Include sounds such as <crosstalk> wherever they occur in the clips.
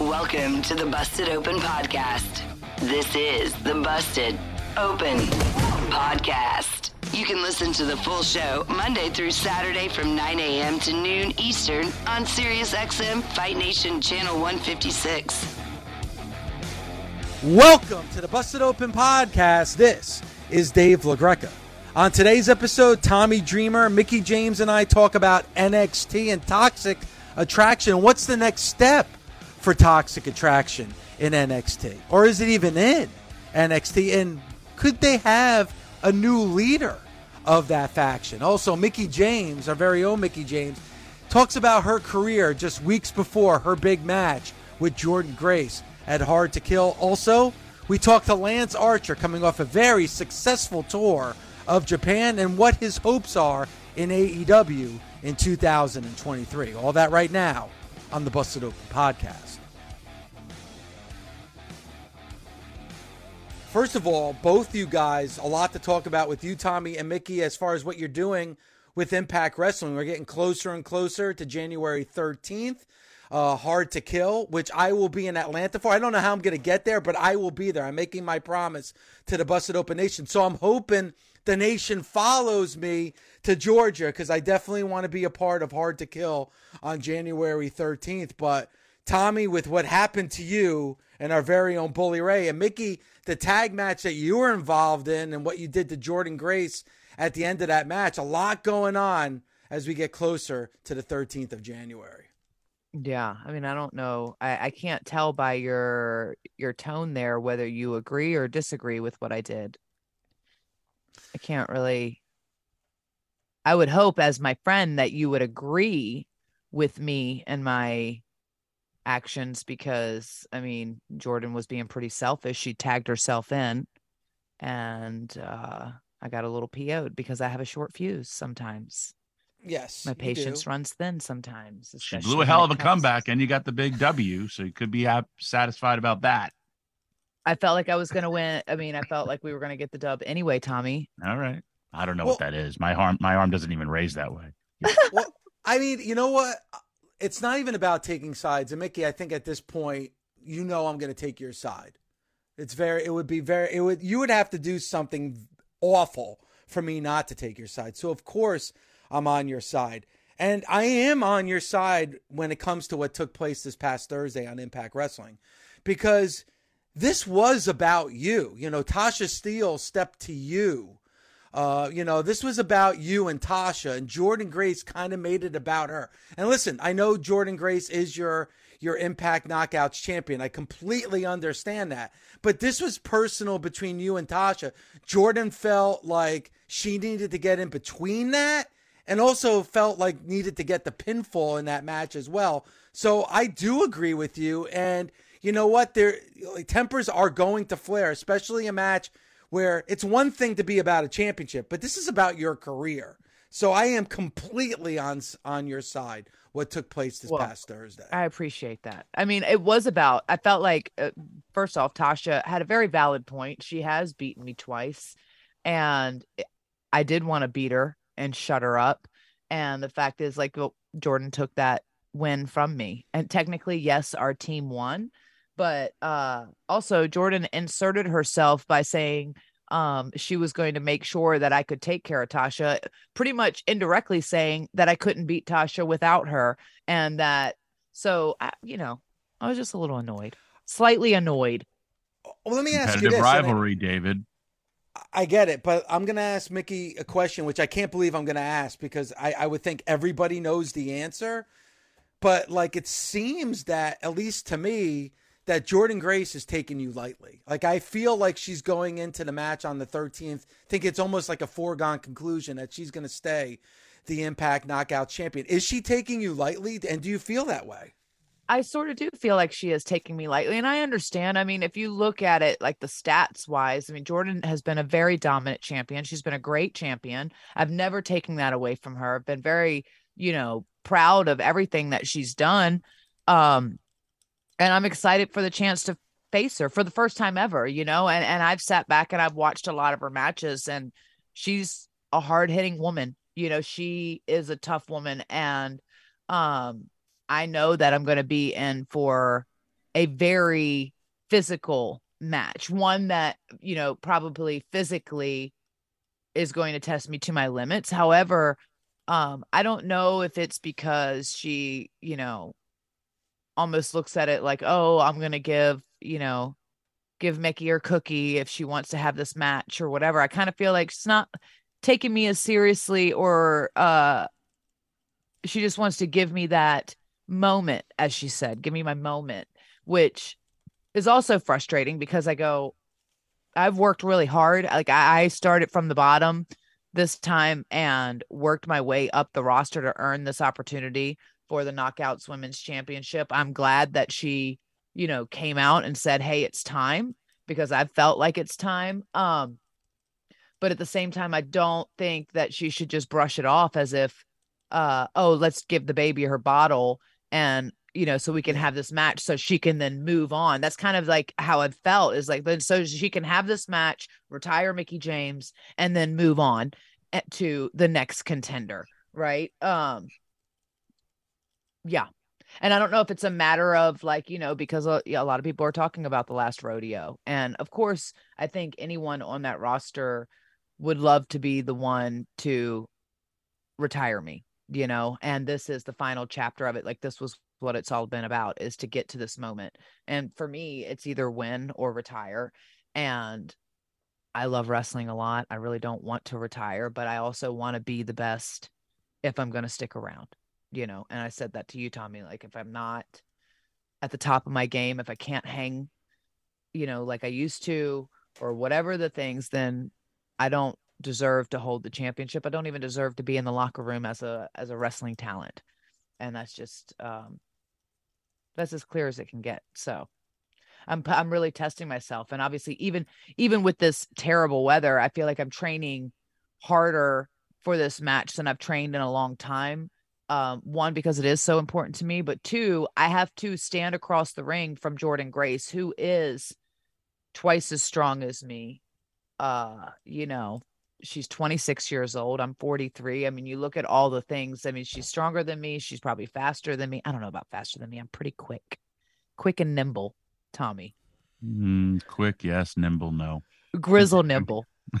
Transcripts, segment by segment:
Welcome to the Busted Open Podcast. This is the Busted Open Podcast. You can listen to the full show Monday through Saturday from 9 a.m. to noon Eastern on SiriusXM Fight Nation Channel 156. Welcome to the Busted Open Podcast. This is Dave LaGreca. On today's episode, Tommy Dreamer, Mickie James, and I talk about NXT and Toxic Attraction. What's the next step for Toxic Attraction in NXT? Or is it even in NXT? And could they have a new leader of that faction? Also, Mickie James, our very own Mickie James, talks about her career just weeks before her big match with Jordynne Grace at Hard to Kill. Also, we talk to Lance Archer coming off a very successful tour of Japan and what his hopes are in AEW in 2023. All that right now on the Busted Open podcast. First of all, both you guys, a lot to talk about with you, Tommy and Mickie, as far as what you're doing with Impact Wrestling. We're getting closer and closer to January 13th. Uh, hard to kill, which I will be in Atlanta for. I don't know how I'm going to get there, but I will be there. I'm making my promise to the Busted Open Nation. So I'm hoping the nation follows me to Georgia because I definitely want to be a part of Hard to Kill on January 13th. But Tommy, with what happened to you and our very own Bully Ray and Mickie, the tag match that you were involved in and what you did to Jordynne Grace at the end of that match, a lot going on as we get closer to the 13th of January. Yeah, I mean, I don't know. I, I can't tell by your your tone there whether you agree or disagree with what I did. I can't really. I would hope, as my friend, that you would agree with me and my actions because, I mean, Jordynne was being pretty selfish. She tagged herself in, and uh, I got a little PO'd because I have a short fuse sometimes. Yes. My patience runs thin sometimes. She blew a hell of a comeback, and you got the big W, so you could be satisfied about that. I felt like I was going to win. I mean, I felt like we were going to get the dub anyway, Tommy. All right. I don't know Well- what that is. My arm, my arm doesn't even raise that way. <laughs> well, I mean, you know what? It's not even about taking sides. And Mickie, I think at this point, you know, I'm going to take your side. It's very, it would be very, it would, you would have to do something awful for me not to take your side. So, of course, I'm on your side. And I am on your side when it comes to what took place this past Thursday on Impact Wrestling because this was about you. You know, Tasha Steelz stepped to you. Uh, you know, this was about you and Tasha, and Jordynne Grace kind of made it about her. And listen, I know Jordynne Grace is your your Impact Knockouts champion. I completely understand that. But this was personal between you and Tasha. Jordynne felt like she needed to get in between that and also felt like needed to get the pinfall in that match as well. So I do agree with you. And you know what? There tempers are going to flare, especially a match where it's one thing to be about a championship, but this is about your career. So I am completely on on your side. What took place this Well, past Thursday? I appreciate that. I mean, it was about, I felt like, uh, first off, Tasha had a very valid point. She has beaten me twice, and I did want to beat her and shut her up. And the fact is, like, well, Jordynne took that win from me. And technically, yes, our team won. But uh, also, Jordynne inserted herself by saying, um, she was going to make sure that I could take care of Tasha, pretty much indirectly saying that I couldn't beat Tasha without her. And that, so, I, you know, I was just a little annoyed, slightly annoyed. well, let me ask you Competitive this. and I- rivalry, David. I get it, but I'm gonna ask Mickie a question, which I can't believe I'm gonna ask because I, I would think everybody knows the answer. But like it seems that, at least to me, that Jordynne Grace is taking you lightly. Like I feel like she's going into the match on the 13th. think it's almost like a foregone conclusion that she's gonna stay the Impact Knockout Champion. Is she taking you lightly? And do you feel that way? I sort of do feel like she is taking me lightly. And I understand. I mean, if you look at it like the stats wise, I mean, Jordynne has been a very dominant champion. She's been a great champion. I've never taken that away from her. I've been very, you know, proud of everything that she's done. Um, and I'm excited for the chance to face her for the first time ever, you know, and, and I've sat back and I've watched a lot of her matches and she's a hard hitting woman. You know, she is a tough woman. And, um, I know that I'm going to be in for a very physical match, one that, you know, probably physically is going to test me to my limits. However, um, I don't know if it's because she, you know, almost looks at it like, oh, I'm going to give, you know, give Mickie her cookie if she wants to have this match or whatever. I kind of feel like she's not taking me as seriously or, uh, she just wants to give me that moment, as she said, give me my moment, which is also frustrating because I go, I've worked really hard. Like I, I started from the bottom this time and worked my way up the roster to earn this opportunity for the Knockouts Women's Championship. I'm glad that she, you know, came out and said, "Hey, it's time," because I felt like it's time. Um, but at the same time, I don't think that she should just brush it off as if, uh, oh, let's give the baby her bottle and you know so we can have this match so she can then move on that's kind of like how i felt is like then so she can have this match retire mickie james and then move on eh, to the next contender right um yeah. And i don't know if it's a matter of like you know because a, yeah, a lot of people are talking about the last rodeo. And of course i think anyone on that roster would love to be the one to retire me you know? And this is the final chapter of it. Like this was what it's all been about is to get to this moment. And for me it's either win or retire. And i love wrestling a lot. I really don't want to retire but i also want to be the best if i'm going to stick around you know and i said that to you tommy like if i'm not at the top of my game if i can't hang you know like i used to or whatever the things then i don't deserve to hold the championship. I don't even deserve to be in the locker room as a as a wrestling talent. And that's just um that's as clear as it can get. So I'm I'm really testing myself and obviously even even with this terrible weather, I feel like I'm training harder for this match than I've trained in a long time. Um, one because it is so important to me, but two, I have to stand across the ring from Jordynne Grace, who is twice as strong as me. Uh, you know, she's 26 years old. I'm 43. I mean, you look at all the things. I mean, she's stronger than me. She's probably faster than me. I don't know about faster than me. I'm pretty quick, quick and nimble, Tommy. Mm, quick, yes. Nimble, no. Grizzle nimble. <laughs>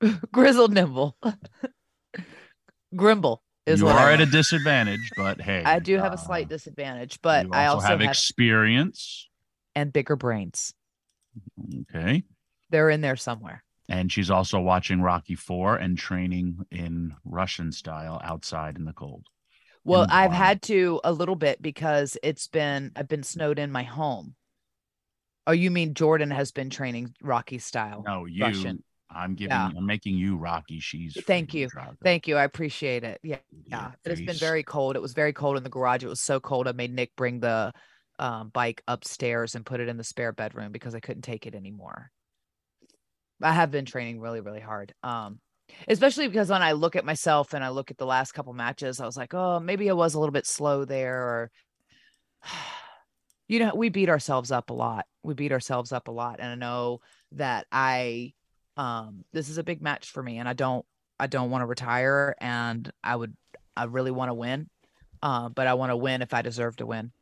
<laughs> Grizzle nimble. <laughs> Grimble is you are I at a disadvantage, but hey, I do have a uh, slight disadvantage, but you I also have have, experience. and bigger brains. Okay. They're in there somewhere. And she's also watching Rocky Four and training in Russian style outside in the cold. Well, I've had to a little bit because it's been I've been snowed in my home. Oh, you mean Jordynne has been training Rocky style? No, you. Russian. I'm giving. Yeah. I'm making you Rocky. She's. Thank you. Thank you. I appreciate it. Yeah. Yeah. Your it's been very cold. It was very cold in the garage. It was so cold. I made Nick bring the um, bike upstairs and put it in the spare bedroom because I couldn't take it anymore. I have been training really, really hard. Um, especially because when I look at myself and I look at the last couple matches, I was like, oh, maybe I was a little bit slow there, or <sighs> you know, we beat ourselves up a lot. We beat ourselves up a lot, and I know that I, um, this is a big match for me, and I don't, I don't want to retire, and I would, I really want to win, uh, but I want to win if I deserve to win.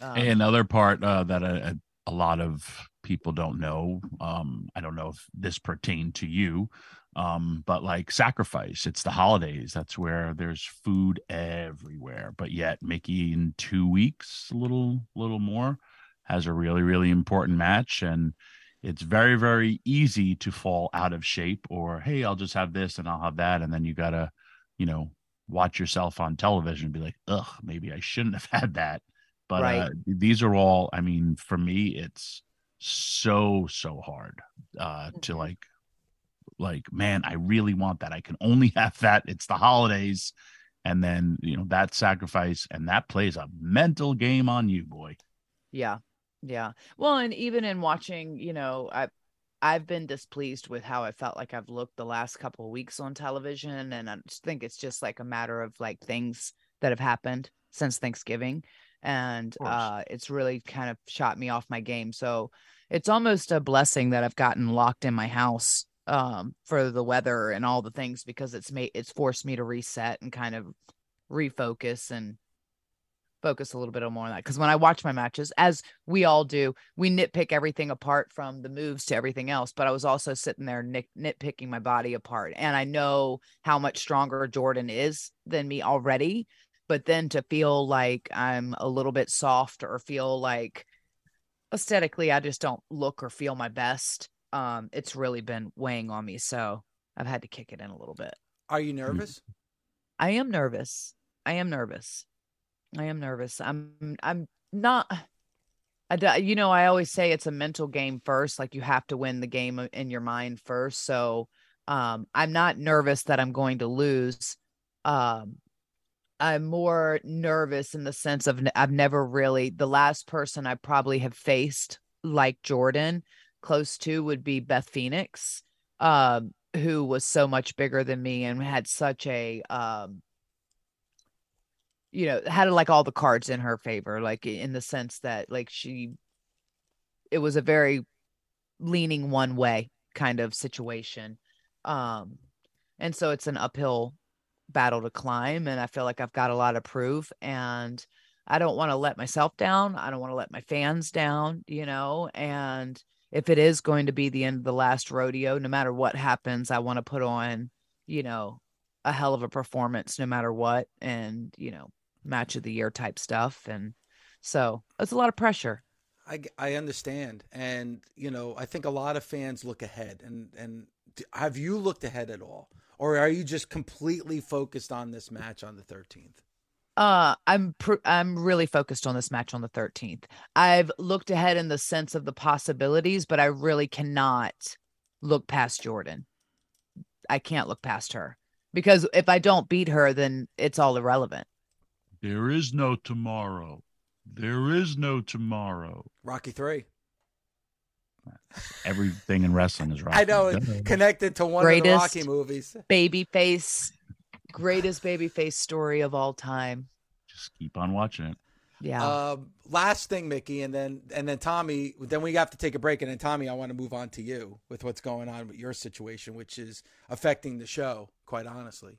Um, Another part uh, that a, a lot of people don't know. Um, I don't know if this pertained to you, um, but like sacrifice. It's the holidays. That's where there's food everywhere. But yet, Mickie in two weeks, a little, little more, has a really, really important match, and it's very very easy to fall out of shape or hey i'll just have this and i'll have that and then you gotta you know watch yourself on television and be like ugh maybe i shouldn't have <laughs> had that but Right. uh, these are all i mean for me it's so so hard uh to Mhm. like like man i really want that i can only <laughs> have that it's the holidays and then you know that sacrifice and that plays a mental game on you boy Yeah. Yeah. Well, and even in watching, you know, I I've been displeased with how I felt like I've looked the last couple of weeks on television and I think it's just like a matter of like things that have happened since Thanksgiving and uh it's really kind of shot me off my game. So it's almost a blessing that I've gotten locked in my house um for the weather and all the things because it's made it's forced me to reset and kind of refocus and focus a little bit more on that because when I watch my matches, as we all do, we nitpick everything apart from the moves to everything else. But I was also sitting there nit- nitpicking my body apart, and I know how much stronger Jordynne is than me already. But then to feel like I'm a little bit soft or feel like aesthetically I just don't look or feel my best, um, it's really been weighing on me. So I've had to kick it in a little bit. Are you nervous? I am nervous. I am nervous. I am nervous. I'm I'm not I you know, I always say it's a mental game first, like you have to win the game uh, in your mind first. So, um I'm not nervous that I'm going to lose. Um I'm more nervous in the sense of I've never really the last person I probably have faced like Jordynne close to would be Beth Phoenix, um, who was so much bigger than me and had such a um you know had like all the cards in her favor like in the sense that like she it was a very leaning one way kind of situation um and so it's an uphill battle to climb and i feel like i've got a lot of proof and i don't want to let myself down i don't want to let my fans down you know and if it is going to be the end of the last rodeo no matter what happens i want to put on you know a hell of a performance no matter what and you know match of the year type stuff and so it's a lot of pressure I, I understand, and you know, I think a lot of fans look ahead, and and have you looked ahead at all, or are you just completely focused on this match on the thirteenth? Uh, I'm pr- I'm really focused on this match on the 13th. I've looked ahead in the sense of the possibilities, but I really cannot look past Jordynne. I can't look past her because if I don't beat her, then it's all irrelevant. There is no tomorrow. There is no tomorrow. Rocky three. Everything in wrestling is right. <laughs> I know it's connected to one of the Rocky movies. Babyface, greatest babyface story of all time. Just keep on watching it. Yeah. Um, last thing, Mickie, and then and then Tommy. Then we have to take a break, and then Tommy, I want to move on to you with what's going on with your situation, which is affecting the show. Quite honestly,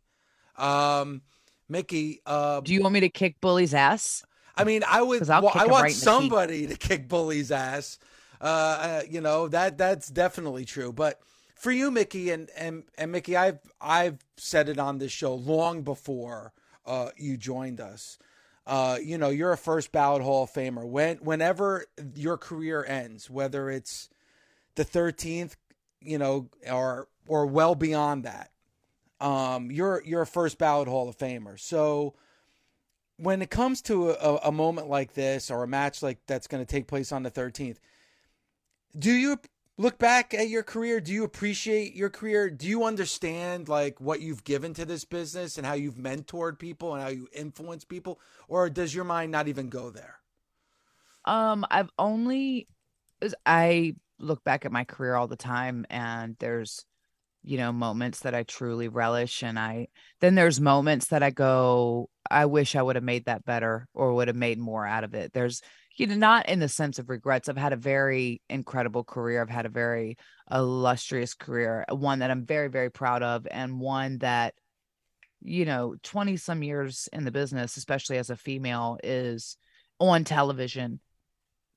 um, Mickie. Uh, Do you want me to kick Bully's ass? I mean, I would. Well, I want right in the teeth. somebody to kick Bully's ass. Uh, uh, you know that that's definitely true. But for you, Mickie, and and and Mickie, I've I've said it on this show long before uh, you joined us. Uh, you know, you're a first ballot Hall of Famer. When whenever your career ends, whether it's the 13th, you know, or or well beyond that, um, you're you're a first ballot Hall of Famer. So when it comes to a, a moment like this or a match like that's going to take place on the 13th, do you look back at your career? Do you appreciate your career? Do you understand like what you've given to this business and how you've mentored people and how you influence people, or does your mind not even go there? Um, I've only I look back at my career all the time and there's you know moments that I truly relish and I then there's moments that I go I wish I would have made that better or would have made more out of it. There's you know not in the sense of regrets. I've had a very incredible career. I've had a very illustrious career, one that I'm very very proud of and one that you know 20 some years in the business especially as a female is on television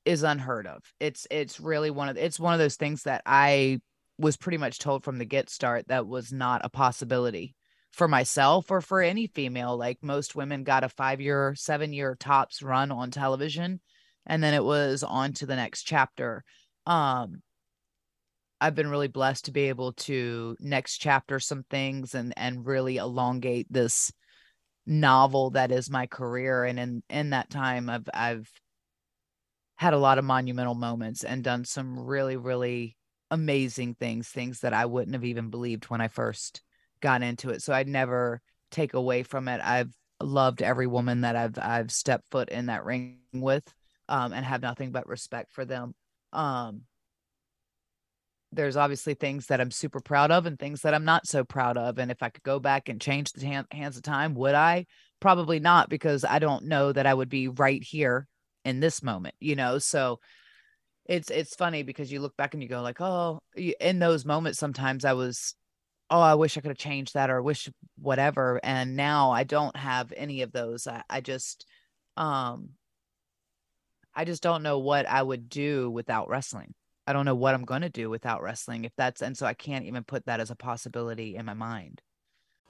is unheard of. It's it's really one of it's one of those things that I was pretty much told from the get start that was not a possibility for myself or for any female. Like most women got a five year, seven year tops run on television, and then it was on to the next chapter. Um, I've been really blessed to be able to next chapter some things and and really elongate this novel that is my career and in in that time I've I've had a lot of monumental moments and done some really really amazing things things that I wouldn't have even believed when I first got into it so I'd never take away from it I've loved every woman that I've I've stepped foot in that ring with um and have nothing but respect for them um there's obviously things that I'm super proud of and things that I'm not so proud of. And if I could go back and change the hand, hands of time, would I? Probably not, because I don't know that I would be right here in this moment, you know? So it's, it's funny because you look back and you go like, oh, in those moments, sometimes I was, oh, I wish I could have changed that or wish whatever. And now I don't have any of those. I, I just, um, I just don't know what I would do without wrestling. I don't know what I'm going to do without wrestling if that's and so I can't even put that as a possibility in my mind.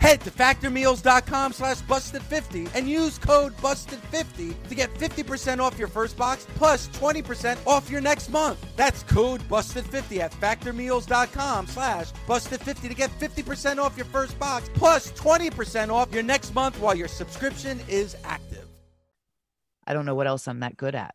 Head to factormeals.com slash busted50 and use code busted50 to get 50% off your first box plus 20% off your next month. That's code busted50 at factormeals.com slash busted50 to get 50% off your first box plus 20% off your next month while your subscription is active. I don't know what else I'm that good at.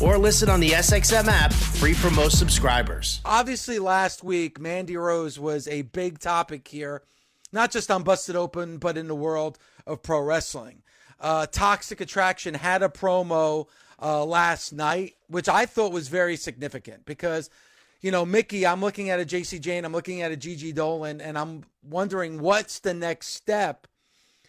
or listen on the SXM app, free for most subscribers. Obviously, last week, Mandy Rose was a big topic here, not just on Busted Open, but in the world of pro wrestling. Uh, Toxic Attraction had a promo uh, last night, which I thought was very significant because, you know, Mickie, I'm looking at a Jacy Jayne, I'm looking at a Gigi Dolin, and I'm wondering what's the next step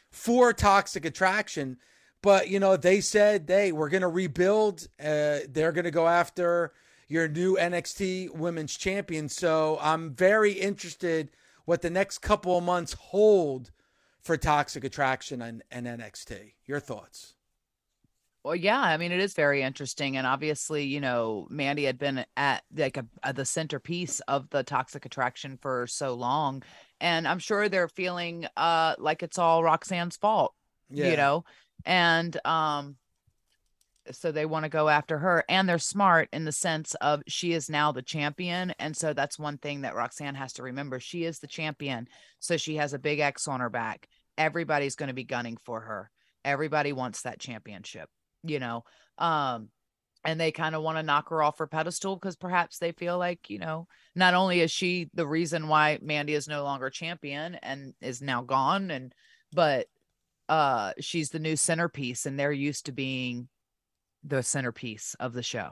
for Toxic Attraction but you know, they said, "Hey, we're going to rebuild. Uh, they're going to go after your new NXT Women's Champion." So I'm very interested what the next couple of months hold for Toxic Attraction and, and NXT. Your thoughts? Well, yeah, I mean, it is very interesting, and obviously, you know, Mandy had been at like a, a, the centerpiece of the Toxic Attraction for so long, and I'm sure they're feeling uh like it's all Roxanne's fault. Yeah. You know, and um so they want to go after her and they're smart in the sense of she is now the champion and so that's one thing that Roxanne has to remember she is the champion so she has a big X on her back. Everybody's going to be gunning for her. Everybody wants that championship you know? Um and they kind of want to knock her off her pedestal because perhaps they feel like you know not only is she the reason why Mandy is no longer champion and is now gone and but uh she's the new centerpiece and they're used to being the centerpiece of the show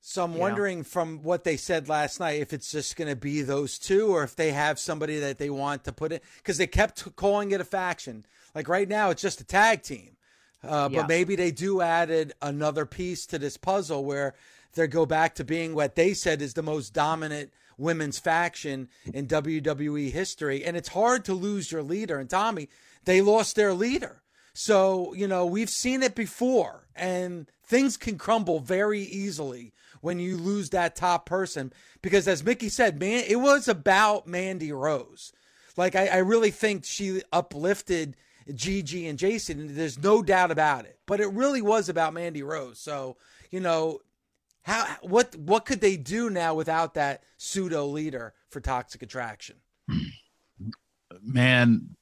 so i'm you wondering know? from what they said last night if it's just going to be those two or if they have somebody that they want to put in because they kept calling it a faction like right now it's just a tag team uh, yeah. but maybe they do added another piece to this puzzle where they go back to being what they said is the most dominant women's faction in WWE history. And it's hard to lose your leader. And Tommy, they lost their leader. So, you know, we've seen it before, and things can crumble very easily when you lose that top person. Because as Mickie said, man, it was about Mandy Rose. Like, I, I really think she uplifted Gigi and Jason. There's no doubt about it. But it really was about Mandy Rose. So, you know, how what what could they do now without that pseudo leader for Toxic Attraction? <clears throat> man,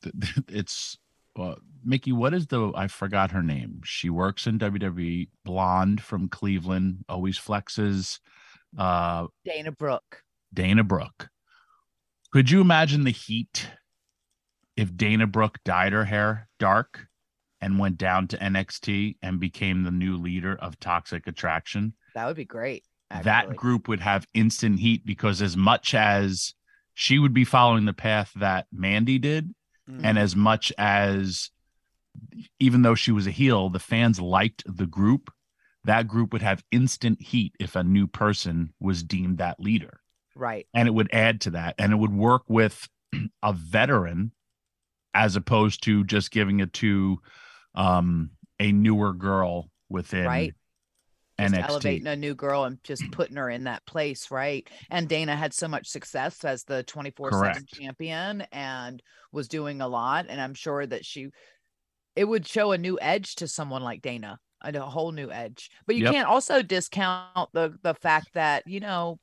it's uh, Mickie, what is the? I forgot her name. She works in WWE. Blonde from Cleveland, always flexes. Uh, Dana Brooke. Dana Brooke. Could you imagine the heat if Dana Brooke dyed her hair dark and went down to NXT and became the new leader of Toxic Attraction? That would be great. That group would have instant heat because as much as she would be following the path that Mandy did, Mm. and as much as even though she was a heel, the fans liked the group. That group would have instant heat if a new person was deemed that leader Right. and it would add to that and it would work with a veteran as opposed to just giving it to um a newer girl within Right. Just NXT. elevating a new girl and just putting her in that place, right? And Dana had so much success as the 24 7 champion and was doing a lot. And I'm sure that she, it would show a new edge to someone like Dana, a a whole new edge. But you Yep. can't also discount the the fact that, you know,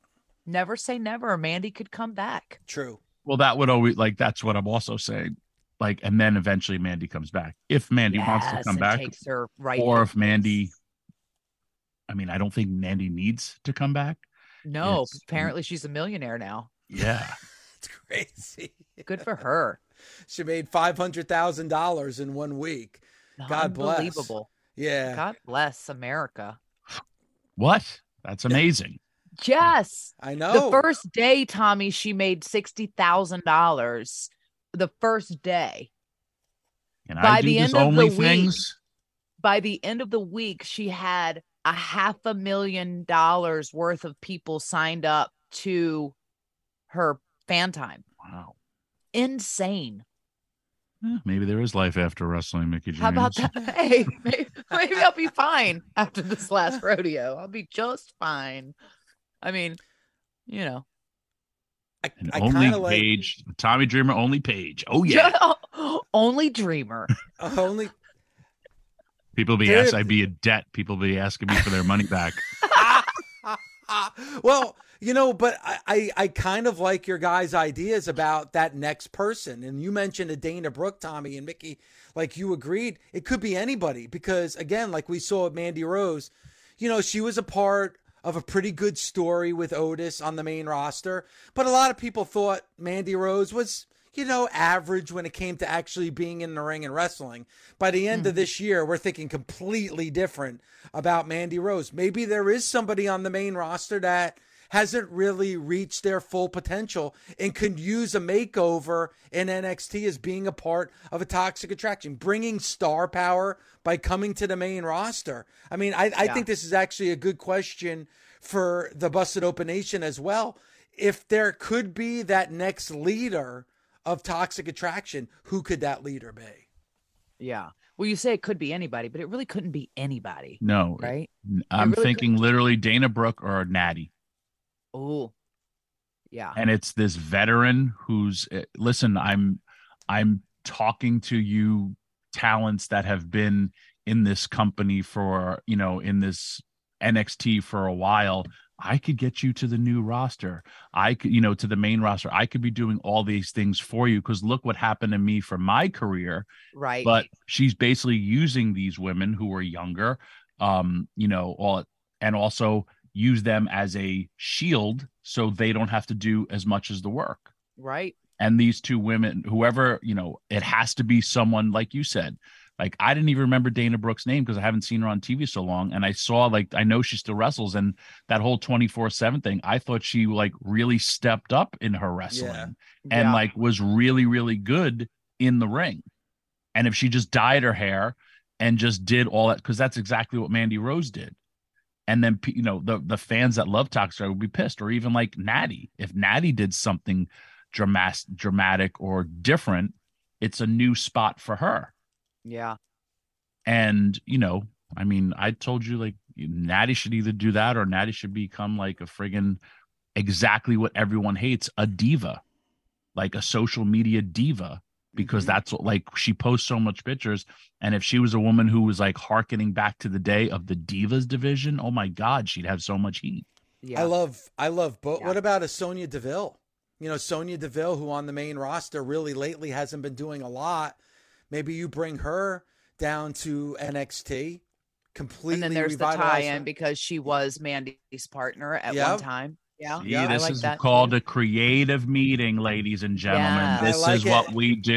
never say never. Mandy could come back. True. Well, that would always like that's what I'm also saying. Like, and then eventually Mandy comes back. If Mandy wants to come back, takes her right. or if Mandy I mean, I don't think Mandy needs to come back. No, Yes. apparently she's a millionaire now. Yeah. <laughs> It's crazy. Good for <laughs> her. She made five hundred thousand dollars in one week. God bless. Unbelievable. Yeah. God bless America. What? That's amazing. Yes. I know. The first day, Tommy, she made sixty thousand dollars. The first day. Can By I do the this end of the only week- By the end of the week, she had a half a million dollars worth of people signed up to her fan time. Wow. Insane. Eh, maybe there is life after wrestling, Mickie James. How about that? Hey, <laughs> maybe, maybe I'll be fine after this last rodeo. I'll be just fine. I mean, you know, I, And I only kind of like Page, Tommy Dreamer, only Page. Oh yeah. <laughs> only dreamer. <laughs> only. People be asked, I'd be a debt. People be asking me for their money back. <laughs> well, you know, but I, I, I kind of like your guys' ideas about that next person. And you mentioned a Dana Brooke, Tommy and Mickie, like you agreed. It could be anybody because, again, like we saw with Mandy Rose, you know, she was a part of a pretty good story with Otis on the main roster. But a lot of people thought Mandy Rose was, you know, average when it came to actually being in the ring and wrestling. By the end of mm-hmm. this year, we're thinking completely different about Mandy Rose. Maybe there is somebody on the main roster that hasn't really reached their full potential and could use a makeover in NXT as being a part of a toxic attraction, bringing star power by coming to the main roster. I mean, I, I Yeah. think this is actually a good question for the Busted Open Nation as well. If there could be that next leader of toxic attraction, who could that leader be? Yeah. Well, you say it could be anybody, but it really couldn't be anybody, No, right? I'm really thinking literally Dana Brooke or Natty. Oh, yeah. and it's this veteran who's eh, listen i'm i'm talking to you talents that have been in this company for you know in this nxt for a while i could get you to the new roster i could you know to the main roster i could be doing all these things for you because look what happened to me for my career Right. but she's basically using these women who are younger um you know all and also use them as a shield so they don't have to do as much as the work right. and these two women whoever you know it has to be someone like you said like i didn't even remember dana brooks name because i haven't seen her on tv so long and i saw like i know she still wrestles and that whole 24-7 thing i thought she like really stepped up in her wrestling Yeah. and Yeah. like was really really good in the ring and if she just dyed her hair and just did all that because that's exactly what mandy rose did and then you know the the fans that love toxic would be pissed or even like natty if natty did something dramatic dramatic or different it's a new spot for her yeah. and you know i mean i told you like natty should either do that or natty should become like a friggin exactly what everyone hates a diva like a social media diva because Mhm. that's what like she posts so much pictures and if she was a woman who was like harkening back to the day of the divas division oh my god she'd have so much heat Yeah. I love, I love, but Yeah. what about a Sonya Deville? You know, Sonya Deville, who on the main roster really lately hasn't been doing a lot. Maybe you bring her down to NXT. Completely and then there's the tie-in her. because she was Mandy's partner at Yep. one time. Yeah, See, Yeah, this like is that called a creative meeting, ladies and gentlemen. Yeah. This like is what we do.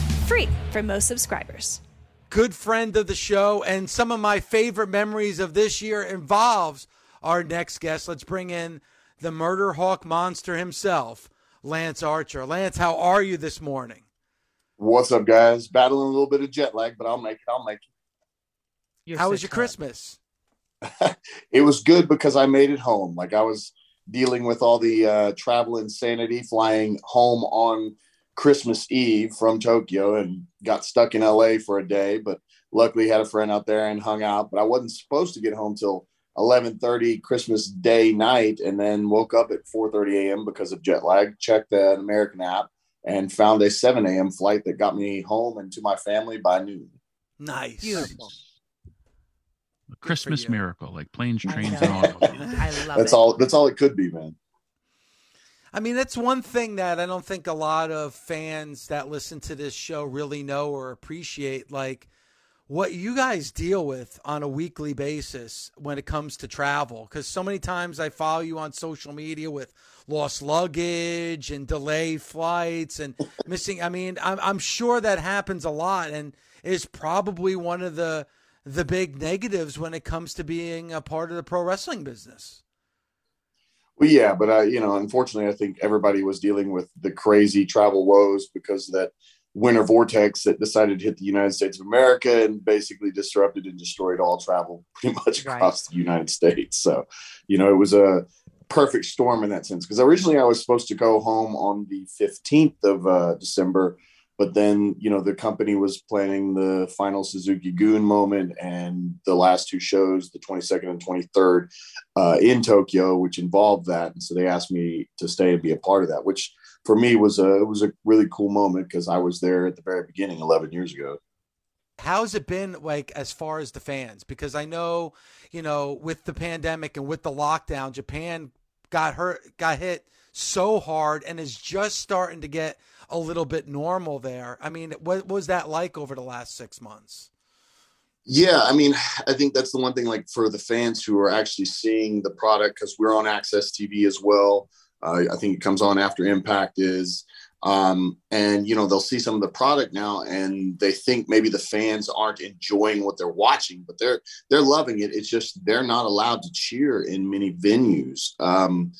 free for most subscribers. good friend of the show, and some of my favorite memories of this year involves our next guest. Let's bring in the murder hawk monster himself, Lance Archer. Lance, how are you this morning? What's up, guys? Battling a little bit of jet lag, but I'll make it. I'll make You're how was your cunt. Christmas? it. <laughs> It was good because I made it home. Like I was dealing with all the uh, travel insanity, flying home on Christmas Eve from Tokyo, and got stuck in LA for a day. But luckily, had a friend out there and hung out. But I wasn't supposed to get home till eleven thirty Christmas Day night, and then woke up at four thirty a.m. because of jet lag. Checked the American app and found a seven a.m. flight that got me home and to my family by noon. Nice. Beautiful. A Christmas miracle, like planes, trains, and automobiles. <laughs> I love That's it. all. That's all it could be, man. I mean, that's one thing that I don't think a lot of fans that listen to this show really know or appreciate. Like what you guys deal with on a weekly basis when it comes to travel. Because so many times I follow you on social media with lost luggage and delayed flights and <coughs> missing. I mean, I'm, I'm sure that happens a lot and is probably one of the the big negatives when it comes to being a part of the pro wrestling business. Well, yeah, but I, you know, unfortunately, I think everybody was dealing with the crazy travel woes because of that winter vortex that decided to hit the United States of America and basically disrupted and destroyed all travel <laughs> pretty much Right. across the United States. So, you know, it was a perfect storm in that sense. Because originally I was supposed to go home on the 15th of uh, December, but then, you know, the company was planning the final Suzuki-gun moment and the last two shows, the 22nd and 23rd, uh, in Tokyo, which involved that. And so they asked me to stay and be a part of that, which for me was a it was a really cool moment because I was there at the very beginning 11 years ago. how's it been like as far as the fans because i know you know with the pandemic and with the lockdown japan got hurt got hit so hard and is just starting to get a little bit normal there i mean what was that like over the last six months Yeah, I mean, I think that's the one thing like for the fans who are actually seeing the product because we're on AXS TV as well. Uh, I think it comes on after Impact is, um, and you know they'll see some of the product now and they think maybe the fans aren't enjoying what they're watching, but they're they're loving it. It's just they're not allowed to cheer in many venues. Um,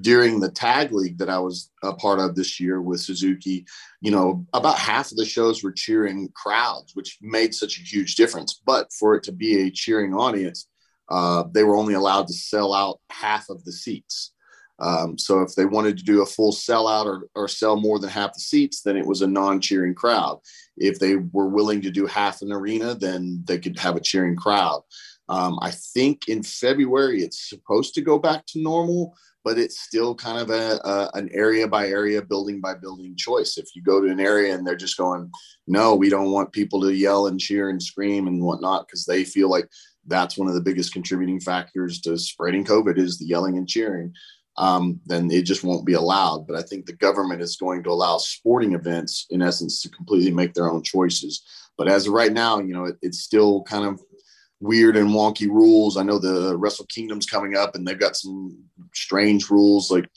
during the tag league that I was a part of this year with Suzuki, you know, about half of the shows were cheering crowds, which made such a huge difference. But for it to be a cheering audience, uh, they were only allowed to sell out half of the seats. Um, so if they wanted to do a full sellout or, or sell more than half the seats, then it was a non-cheering crowd. If they were willing to do half an arena, then they could have a cheering crowd. Um, I think in February it's supposed to go back to normal, but it's still kind of a, a, an area by area, building by building choice. If you go to an area and they're just going, no, we don't want people to yell and cheer and scream and whatnot because they feel like that's one of the biggest contributing factors to spreading COVID is the yelling and cheering. Um, then it just won't be allowed. But I think the government is going to allow sporting events, in essence, to completely make their own choices. But as of right now, you know, it, it's still kind of weird and wonky rules. I know the Wrestle Kingdom's coming up and they've got some strange rules. Like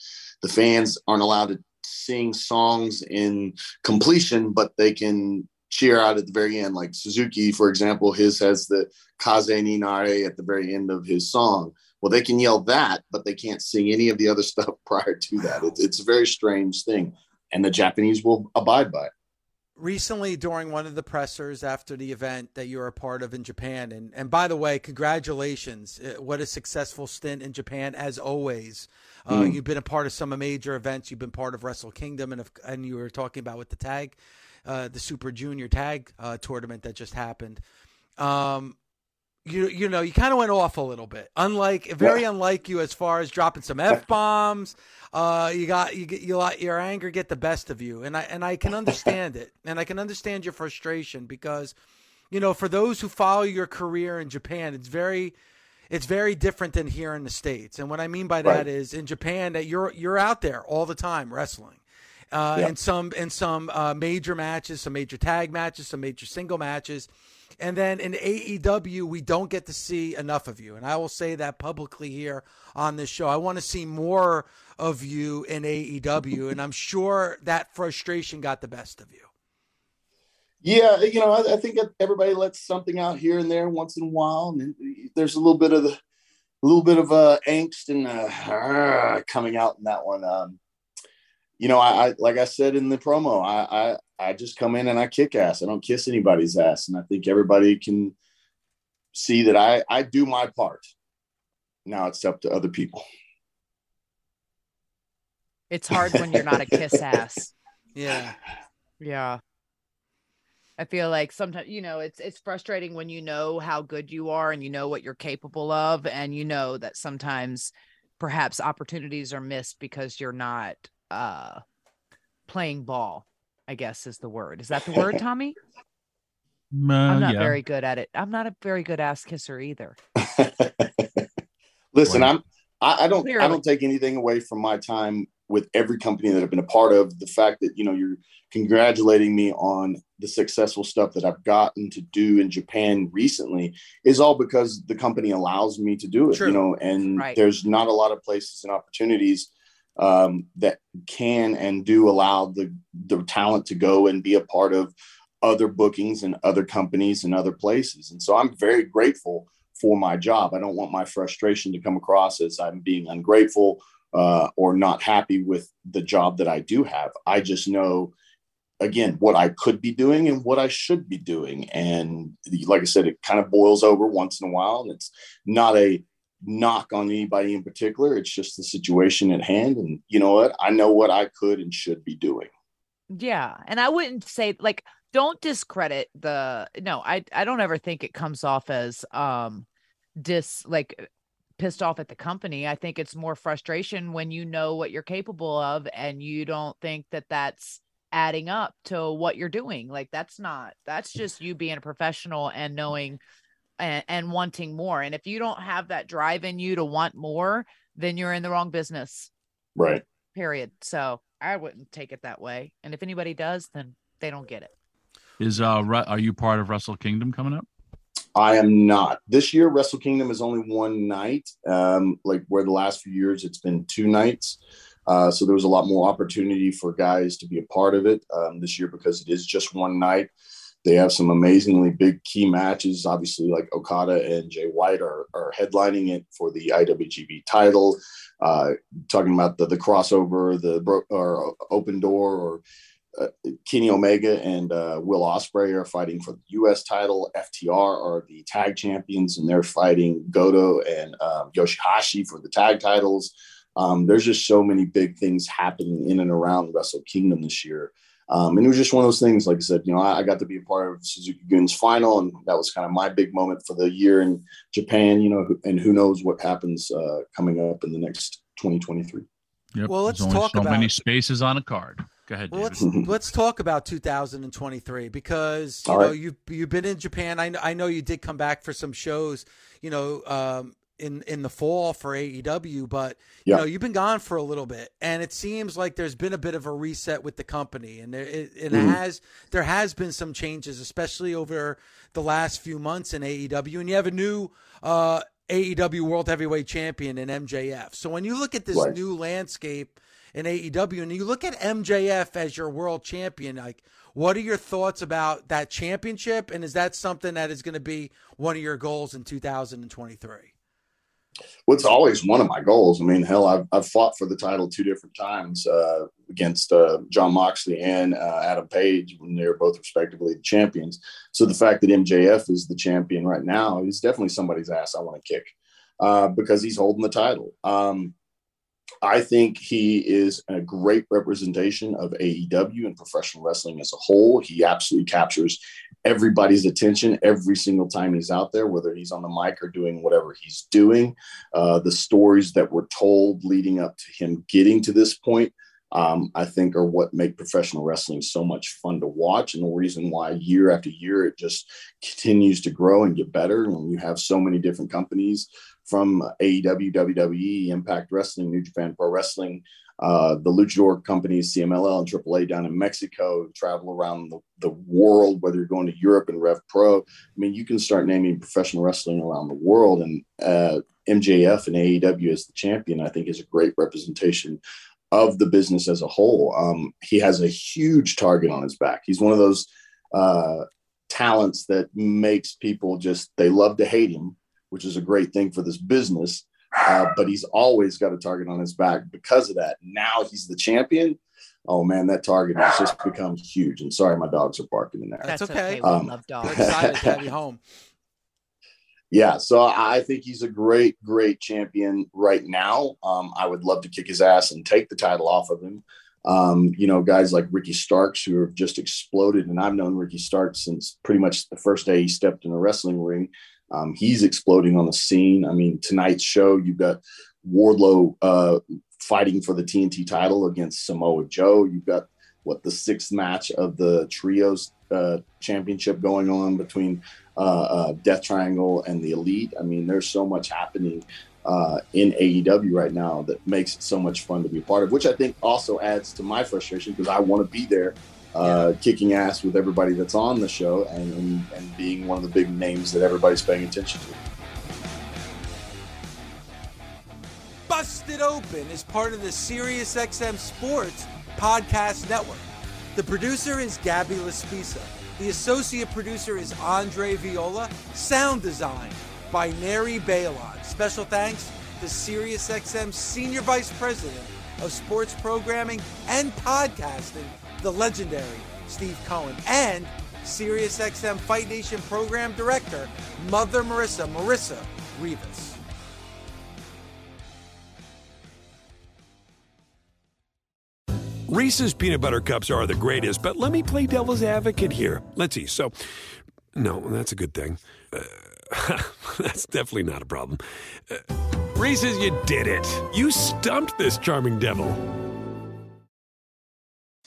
the fans aren't allowed to sing songs in completion, but they can cheer out at the very end. Like Suzuki, for example, his has the Kaze ni Nare at the very end of his song. Well, they can yell that, but they can't sing any of the other <laughs> stuff prior to that. It's, it's a very strange thing. And the Japanese will abide by it recently during one of the pressers after the event that you're a part of in Japan. And and by the way, congratulations! Uh, what a successful stint in Japan as always. Uh, mm. You've been a part of some major events. You've been part of Wrestle Kingdom, and and you were talking about with the tag, uh, the Super Junior Tag uh, tournament that just happened. Um, you you know you kind of went off a little bit. Unlike very yeah. unlike you as far as dropping some f-bombs. Uh you got you get you let your anger get the best of you. And i and i can <laughs> understand it. And i can understand your frustration because you know for those who follow your career in japan it's very it's very different than here in the states. And what i mean by that right. is in japan that you're you're out there all the time wrestling. Uh, in some in some uh, major matches, some major tag matches, some major single matches, and then in AEW, we don't get to see enough of you. And I will say that publicly here on this show. I want to see more of you in AEW. And I'm sure that frustration got the best of you. Yeah, you know, I, I think everybody lets something out here and there once in a while, and there's a little bit of the, a little bit of uh, angst and uh, coming out in that one. Um, you know, I, I, like I said in the promo, I, I I just come in and I kick ass. I don't kiss anybody's ass, and I think everybody can see that I I do my part. Now it's up to other people. It's hard when you're not a kiss <laughs> ass. Yeah. Yeah. I feel like sometimes you know it's it's frustrating when you know how good you are and you know what you're capable of and you know that sometimes perhaps opportunities are missed because you're not uh playing ball i guess is the word is that the word tommy <laughs> uh, i'm not yeah. very good at it i'm not a very good ass kisser either <laughs> listen i'm I, I don't Clearly. i don't take anything away from my time with every company that i've been a part of the fact that you know you're congratulating me on the successful stuff that i've gotten to do in japan recently is all because the company allows me to do it True. you know and right. there's not a lot of places and opportunities um, that can and do allow the the talent to go and be a part of other bookings and other companies and other places. And so I'm very grateful for my job. I don't want my frustration to come across as I'm being ungrateful uh, or not happy with the job that I do have. I just know again what I could be doing and what I should be doing. And like I said, it kind of boils over once in a while. And it's not a knock on anybody in particular. It's just the situation at hand. And you know what? I know what I could and should be doing. Yeah. And I wouldn't say like don't discredit the no, I I don't ever think it comes off as um dis like pissed off at the company. I think it's more frustration when you know what you're capable of and you don't think that that's adding up to what you're doing. Like that's not that's just you being a professional and knowing and, and wanting more. And if you don't have that drive in you to want more, then you're in the wrong business. Right. Period. So I wouldn't take it that way. And if anybody does, then they don't get it. Is uh are you part of Wrestle Kingdom coming up? I am not. This year Wrestle Kingdom is only one night. Um, like where the last few years it's been two nights. Uh, so there was a lot more opportunity for guys to be a part of it um, this year because it is just one night. They have some amazingly big key matches. Obviously, like Okada and Jay White are, are headlining it for the IWGP title. Uh, talking about the, the crossover, the bro- or open door, or uh, Kenny Omega and uh, Will Ospreay are fighting for the U.S. title. FTR are the tag champions, and they're fighting Goto and um, Yoshihashi for the tag titles. Um, there's just so many big things happening in and around Wrestle Kingdom this year. Um, and it was just one of those things, like I said, you know, I, I, got to be a part of Suzuki Gun's final, and that was kind of my big moment for the year in Japan, you know, and who knows what happens uh, coming up in the next 2023. Yep. Well, let's talk so about many spaces on a card. Go ahead. Well, let's let's talk about 2023 because you All know right. you've you've been in Japan. I know, I know you did come back for some shows, you know, um, in in the fall for AEW, but you know you've been gone for a little bit, and it seems like there's been a bit of a reset with the company, and there it, it Mhm. has there has been some changes, especially over the last few months in AEW, and you have a new. Uh, AEW World Heavyweight Champion in MJF. So when you look at this Right. new landscape in AEW and you look at MJF as your world champion, like what are your thoughts about that championship? And is that something that is going to be one of your goals in 2023? Well, it's always one of my goals. I mean, hell, I've, I've fought for the title two different times uh, against uh, Jon Moxley and uh, Adam Page when they were both respectively the champions. So the fact that MJF is the champion right now is definitely somebody's ass I want to kick uh, because he's holding the title. Um, I think he is a great representation of AEW and professional wrestling as a whole. He absolutely captures everybody's attention every single time he's out there, whether he's on the mic or doing whatever he's doing. Uh, the stories that were told leading up to him getting to this point, um, I think, are what make professional wrestling so much fun to watch, and the reason why year after year it just continues to grow and get better. When you have so many different companies from AEW, WWE, Impact Wrestling, New Japan Pro Wrestling, uh, the luchador companies, CMLL and AAA down in Mexico, travel around the, the world, whether you're going to Europe and Rev Pro. I mean, you can start naming professional wrestling around the world. And uh, MJF and AEW as the champion, I think, is a great representation of the business as a whole. Um, he has a huge target on his back. He's one of those uh, talents that makes people just, they love to hate him, which is a great thing for this business. Uh, but he's always got a target on his back because of that. Now he's the champion. Oh man, that target has just become huge. And sorry, my dogs are barking in there. That's That's okay. okay. We Um, love We're dogs. excited to have you <laughs> home. Yeah, so I think he's a great, great champion right now. Um, I would love to kick his ass and take the title off of him. Um, you know, guys like Ricky Starks who have just exploded, and I've known Ricky Starks since pretty much the first day he stepped in a wrestling ring. Um, he's exploding on the scene. I mean, tonight's show, you've got Wardlow uh, fighting for the TNT title against Samoa Joe. You've got what the sixth match of the trios uh, championship going on between uh, uh, Death Triangle and the Elite. I mean, there's so much happening uh, in AEW right now that makes it so much fun to be a part of, which I think also adds to my frustration because I want to be there. Uh, Kicking ass with everybody that's on the show and, and, and being one of the big names that everybody's paying attention to. Busted Open is part of the SiriusXM Sports Podcast Network. The producer is Gabby Laspisa. The associate producer is Andre Viola. Sound design by Neri Balon. Special thanks to SiriusXM Senior Vice President of Sports Programming and Podcasting, the legendary Steve Cohen, and SiriusXM Fight Nation Program Director, Mother Marissa, Marissa Rivas. Reese's peanut butter cups are the greatest, but let me play devil's advocate here. Let's see. So, no, that's a good thing. Uh, <laughs> that's definitely not a problem. Uh, Reese's, you did it. You stumped this charming devil.